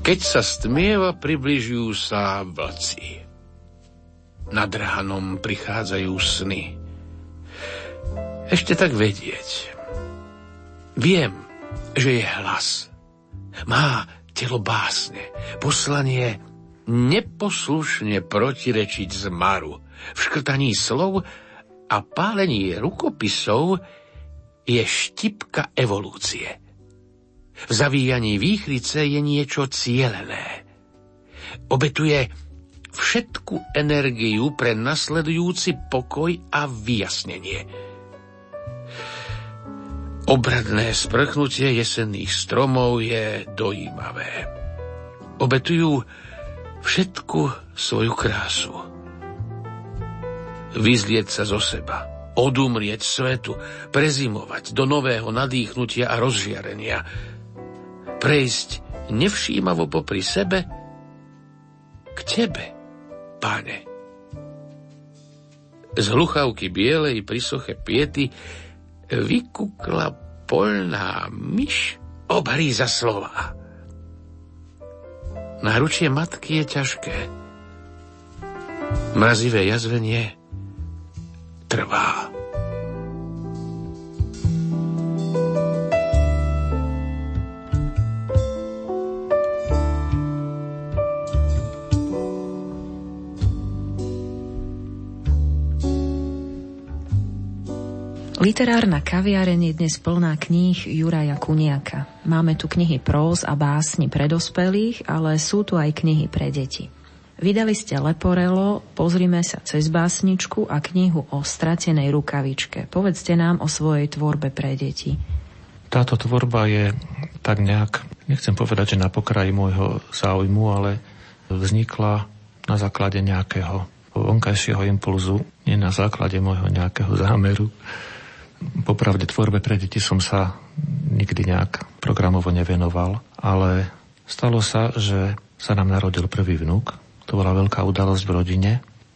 Keď sa stmieva, približujú sa vlci. Nad ránom prichádzajú sny. Ešte tak vedieť. Viem, že je hlas. Má telo básne, poslanie neposlušne protirečiť zmaru, v škrtaní slov a pálení rukopisov je štipka evolúcie. V zavíjaní výchrice je niečo cielené. Obetuje všetku energiu pre nasledujúci pokoj a vyjasnenie. Obradné sprchnutie jesenných stromov je dojímavé. Obetujú všetku svoju krásu. Vyzlieť sa zo seba, odumrieť svetu, prezimovať do nového nadýchnutia a rozžiarenia, prejsť nevšímavo popri sebe k tebe, pane. Z hluchavky bielej pri soche piety vykukla polná myš obhríza slova. Náručie matky je ťažké. Mrazivé jazvenie trvá. Literárna kaviareň je dnes plná kníh Juraja Kuniaka. Máme tu knihy próz a básni pre dospelých, ale sú tu aj knihy pre deti. Vydali ste Leporelo, pozrime sa cez básničku a knihu o stratenej rukavičke. Povedzte nám o svojej tvorbe pre deti. Táto tvorba je tak nejak, nechcem povedať, že na pokraji môjho záujmu, ale vznikla na základe nejakého vonkajšieho impulzu, nie na základe môjho nejakého zámeru. Popravde tvorbe pre deti som sa nikdy nejak programovo nevenoval, ale stalo sa, že sa nám narodil prvý vnuk. To bola veľká udalosť v rodine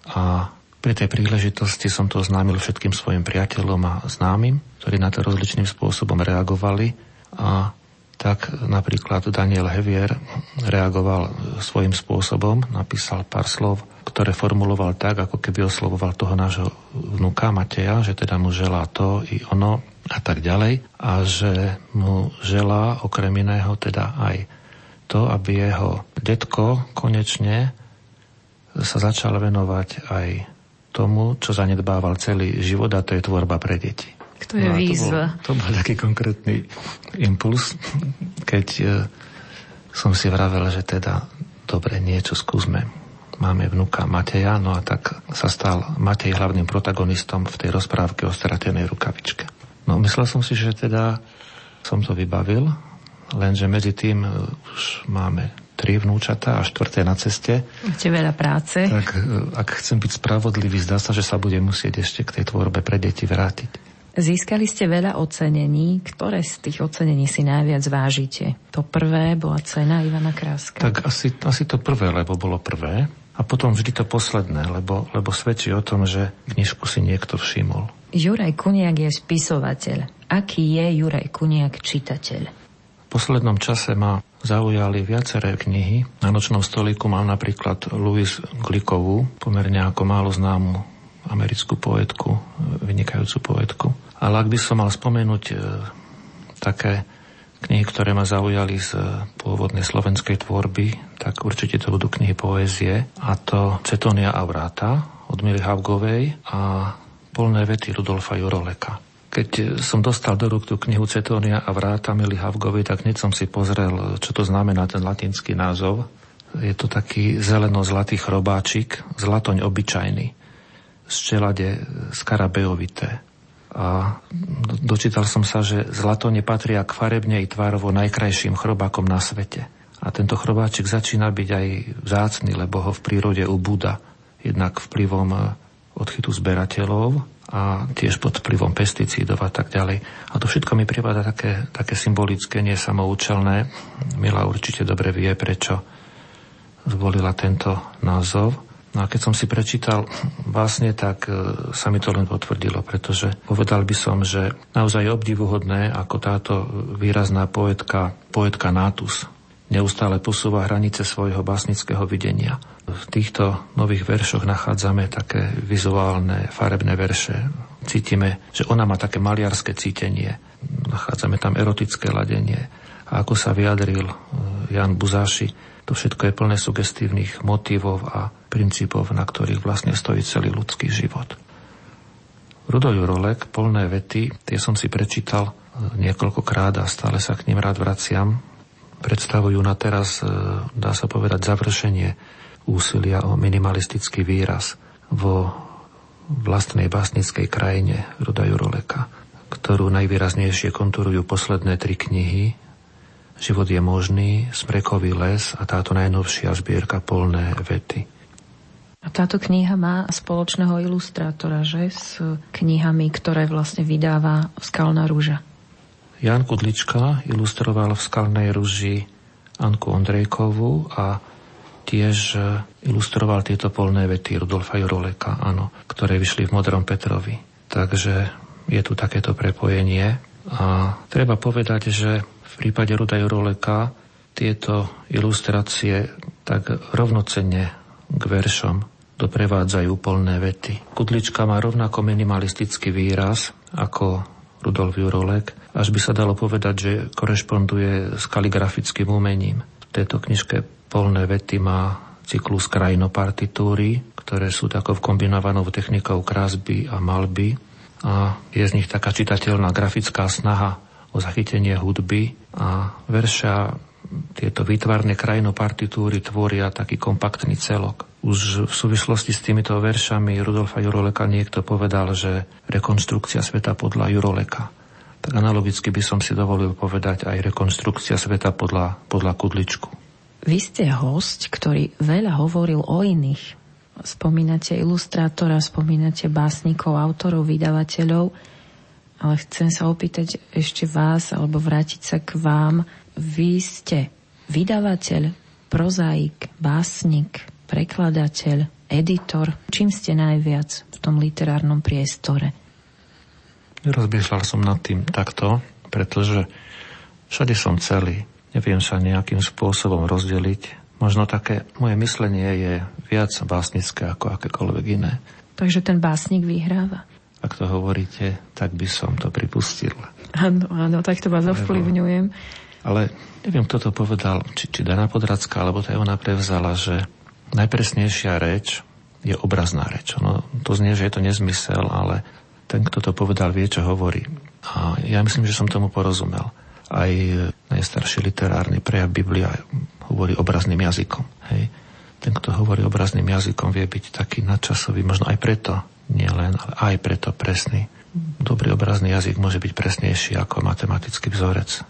a pri tej príležitosti som to oznámil všetkým svojim priateľom a známym, ktorí na to rozličným spôsobom reagovali a tak napríklad Daniel Hevier reagoval svojím spôsobom, napísal pár slov, ktoré formuloval tak, ako keby oslovoval toho nášho vnuka Mateja, že teda mu želá to i ono a tak ďalej a že mu želá okrem iného teda aj to, aby jeho detko konečne sa začal venovať aj tomu, čo zanedbával celý život a to je tvorba pre deti. To je no výzva. To bol, to bol taký konkrétny impuls, keď e, som si vravel, že teda dobre, niečo skúsme. Máme vnuka Mateja, no a tak sa stal Matej hlavným protagonistom v tej rozprávke o stratenej rukavičke. No myslel som si, že teda som to vybavil, lenže medzi tým e, už máme tri vnúčata a štvrté na ceste. Máte veľa práce. Tak e, ak chcem byť spravodlivý, zdá sa, že sa bude musieť ešte k tej tvorbe pre deti vrátiť. Získali ste veľa ocenení. Ktoré z tých ocenení si najviac vážite? To prvé bola cena Ivana Kráska. Tak asi, asi to prvé, lebo bolo prvé. A potom vždy to posledné, lebo, lebo svedčí o tom, že knižku si niekto všimol. Juraj Kuniak je spisovateľ. Aký je Juraj Kuniak čitateľ? V poslednom čase ma zaujali viaceré knihy. Na nočnom stolíku mám napríklad Louis Glikovú, pomerne ako málo známu americkú poetku, vynikajúcu poetku. Ale ak by som mal spomenúť e, také knihy, ktoré ma zaujali z pôvodnej slovenskej tvorby, tak určite to budú knihy poézie a to Cetonia a vráta od Mily Havgovej a Polné vety Rudolfa Juroleka. Keď som dostal do rúk tú knihu Cetonia a vráta Mily Havgovej, tak hneď som si pozrel, čo to znamená ten latinský názov. Je to taký zeleno-zlatý chrobáčik, zlatoň obyčajný z čelade skarabejovité. A dočítal som sa, že zlato nepatria k farebne i tvárovo najkrajším chrobákom na svete. A tento chrobáčik začína byť aj vzácný, lebo ho v prírode ubúda. Jednak vplyvom e, odchytu zberateľov a tiež pod vplyvom pesticídov a tak ďalej. A to všetko mi prípada také, také symbolické, nie samoučelné. Mila určite dobre vie, prečo zvolila tento názov. No a keď som si prečítal vlastne, tak e, sa mi to len potvrdilo, pretože povedal by som, že naozaj je obdivuhodné, ako táto výrazná poetka, poetka Nátus, neustále posúva hranice svojho básnického videnia. V týchto nových veršoch nachádzame také vizuálne, farebné verše. Cítime, že ona má také maliarské cítenie. Nachádzame tam erotické ladenie. A ako sa vyjadril e, Jan Buzáši, to všetko je plné sugestívnych motívov a princípov, na ktorých vlastne stojí celý ľudský život. Rudo Jurolek, polné vety, tie som si prečítal niekoľkokrát a stále sa k ním rád vraciam. Predstavujú na teraz, e, dá sa povedať, završenie úsilia o minimalistický výraz vo vlastnej básnickej krajine Ruda Juroleka, ktorú najvýraznejšie konturujú posledné tri knihy Život je možný, Smrekový les a táto najnovšia zbierka Polné vety. A táto kniha má spoločného ilustrátora, že? S knihami, ktoré vlastne vydáva Skalná rúža. Jan Kudlička ilustroval v Skalnej rúži Anku Ondrejkovú a tiež ilustroval tieto polné vety Rudolfa Juroleka, áno, ktoré vyšli v Modrom Petrovi. Takže je tu takéto prepojenie. A treba povedať, že v prípade Ruda Juroleka tieto ilustrácie tak rovnocenne k veršom doprevádzajú polné vety. Kudlička má rovnako minimalistický výraz ako Rudolf Jurolek, až by sa dalo povedať, že korešponduje s kaligrafickým umením. V tejto knižke polné vety má cyklus krajinopartitúry, ktoré sú takou kombinovanou technikou krásby a malby a je z nich taká čitateľná grafická snaha o zachytenie hudby a verša tieto výtvarné krajinopartitúry tvoria taký kompaktný celok. Už v súvislosti s týmito veršami Rudolfa Juroleka niekto povedal, že rekonstrukcia sveta podľa Juroleka. Tak analogicky by som si dovolil povedať aj rekonstrukcia sveta podľa, podľa Kudličku. Vy ste host, ktorý veľa hovoril o iných. Spomínate ilustrátora, spomínate básnikov, autorov, vydavateľov, ale chcem sa opýtať ešte vás, alebo vrátiť sa k vám, vy ste vydavateľ, prozaik, básnik, prekladateľ, editor. Čím ste najviac v tom literárnom priestore? Rozmýšľal som nad tým takto, pretože všade som celý. Neviem sa nejakým spôsobom rozdeliť. Možno také moje myslenie je viac básnické ako akékoľvek iné. Takže ten básnik vyhráva? Ak to hovoríte, tak by som to pripustil. Áno, áno, tak to vás ovplyvňujem. Ale neviem, kto to povedal, či, či Dana Podracká, alebo to aj ona prevzala, že najpresnejšia reč je obrazná reč. No, to znie, že je to nezmysel, ale ten, kto to povedal, vie, čo hovorí. A ja myslím, že som tomu porozumel. Aj najstarší literárny prejav Biblia hovorí obrazným jazykom. Hej. Ten, kto hovorí obrazným jazykom, vie byť taký nadčasový, možno aj preto, nie len, ale aj preto presný. Dobrý obrazný jazyk môže byť presnejší ako matematický vzorec.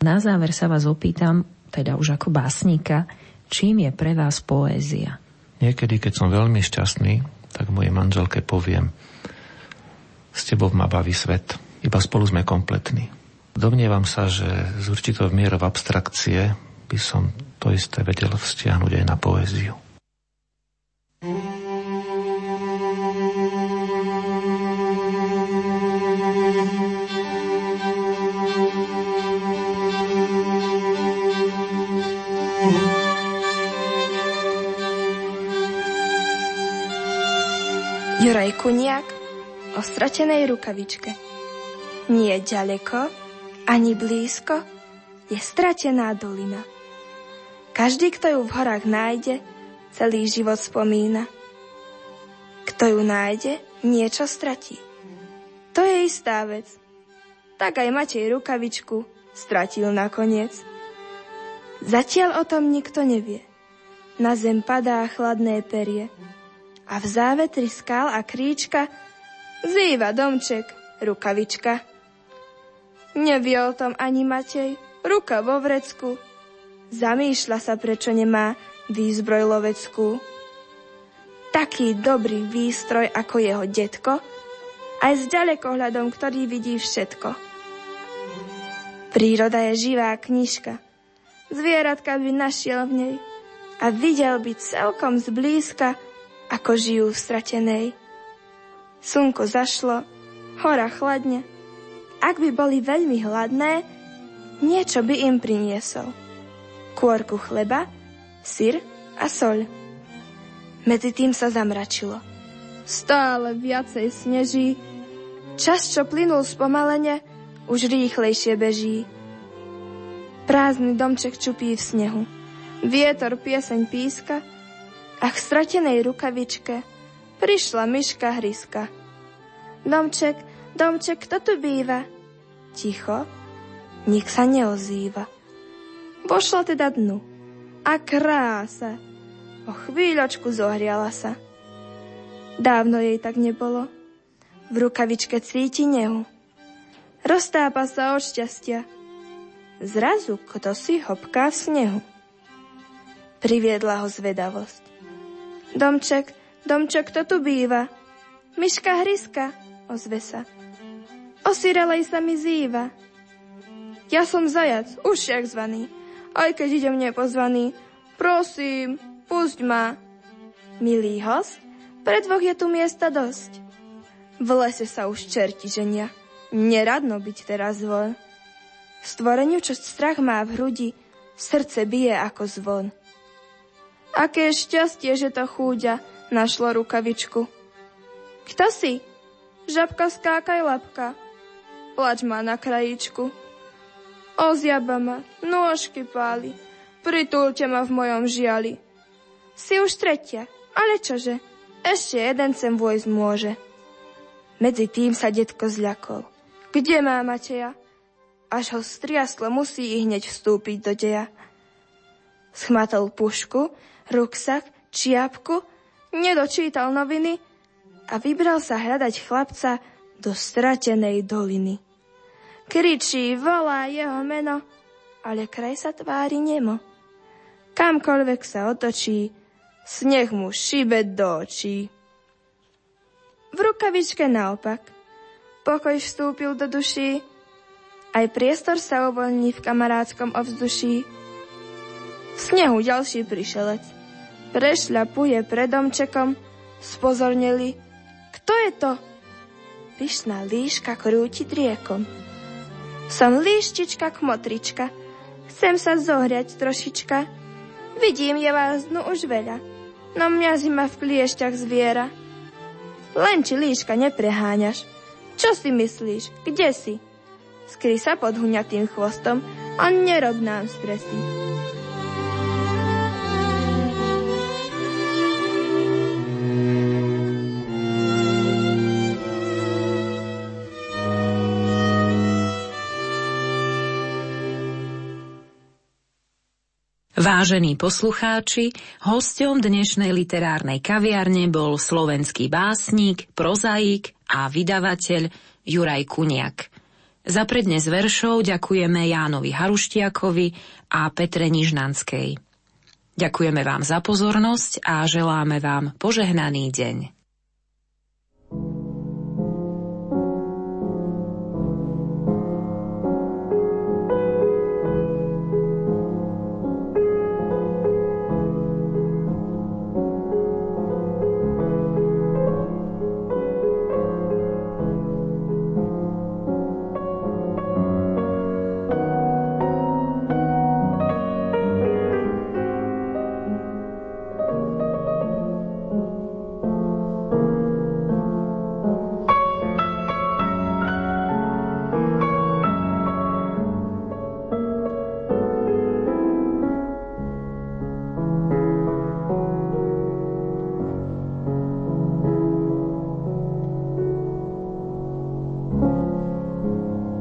Na záver sa vás opýtam, teda už ako básnika, čím je pre vás poézia? Niekedy, keď som veľmi šťastný, tak mojej manželke poviem, s tebou ma baví svet, iba spolu sme kompletní. Domnievam sa, že z určitou mierou abstrakcie by som to isté vedel vzťahnuť aj na poéziu. Kuniak o stratenej rukavičke. Nie ďaleko, ani blízko, je stratená dolina. Každý, kto ju v horách nájde, celý život spomína. Kto ju nájde, niečo stratí. To je istá vec. Tak aj Matej rukavičku stratil nakoniec. Zatiaľ o tom nikto nevie. Na zem padá chladné perie a v závetri skal a kríčka zýva domček, rukavička. Nevie o tom ani Matej, ruka vo vrecku. Zamýšľa sa, prečo nemá výzbroj loveckú. Taký dobrý výstroj ako jeho detko, aj s ďalekohľadom, ktorý vidí všetko. Príroda je živá knižka. Zvieratka by našiel v nej a videl by celkom zblízka, ako žijú v stratenej. Slnko zašlo, hora chladne. Ak by boli veľmi hladné, niečo by im priniesol. Kôrku chleba, syr a soľ. Medzi tým sa zamračilo. Stále viacej sneží. Čas, čo plynul spomalene, už rýchlejšie beží. Prázdny domček čupí v snehu. Vietor pieseň píska, a k stratenej rukavičke prišla myška hryska. Domček Domček, kto tu býva? Ticho, nik sa neozýva. Pošla teda dnu. A krása! O chvíľočku zohriala sa. Dávno jej tak nebolo. V rukavičke cíti nehu. Roztápa sa od šťastia. Zrazu kto si hopká v snehu. Priviedla ho zvedavosť. Domček, domček, kto tu býva? Myška hryska, ozve sa. Osirelej sa mi zýva. Ja som zajac, už však zvaný. Aj keď idem nepozvaný, prosím, pusť ma. Milý host, pre dvoch je tu miesta dosť. V lese sa už čerti ženia. Neradno byť teraz von. Stvoreniu, čo strach má v hrudi, srdce bije ako zvon. Aké šťastie, že to chúďa našlo rukavičku. Kto si? Žabka skákaj lapka. Plač ma na krajičku. Ozjaba ma, nôžky páli. Pritúlte ma v mojom žiali. Si už tretia, ale čože? Ešte jeden sem vojsť môže. Medzi tým sa detko zľakol. Kde má Mateja? Až ho striaslo, musí i hneď vstúpiť do deja. Schmatol pušku, ruksak, čiapku, nedočítal noviny a vybral sa hľadať chlapca do stratenej doliny. Kričí, volá jeho meno, ale kraj sa tvári nemo. Kamkoľvek sa otočí, sneh mu šibe do očí. V rukavičke naopak. Pokoj vstúpil do duší, aj priestor sa uvoľní v kamarádskom ovzduší. V snehu ďalší prišelec. Prešľapuje pred domčekom, spozornili. Kto je to? Pyšná líška krúti driekom. Som líštička kmotrička, chcem sa zohriať trošička. Vidím je vás no už veľa, no mňa zima v kliešťach zviera. Len či líška nepreháňaš. Čo si myslíš? Kde si? skry sa pod huňatým chvostom a nerob nám stresy. Vážení poslucháči, hostom dnešnej literárnej kaviarne bol slovenský básnik, prozaik a vydavateľ Juraj Kuniak. Za prednes veršov ďakujeme Jánovi Haruštiakovi a Petre Nižnanskej. Ďakujeme vám za pozornosť a želáme vám požehnaný deň.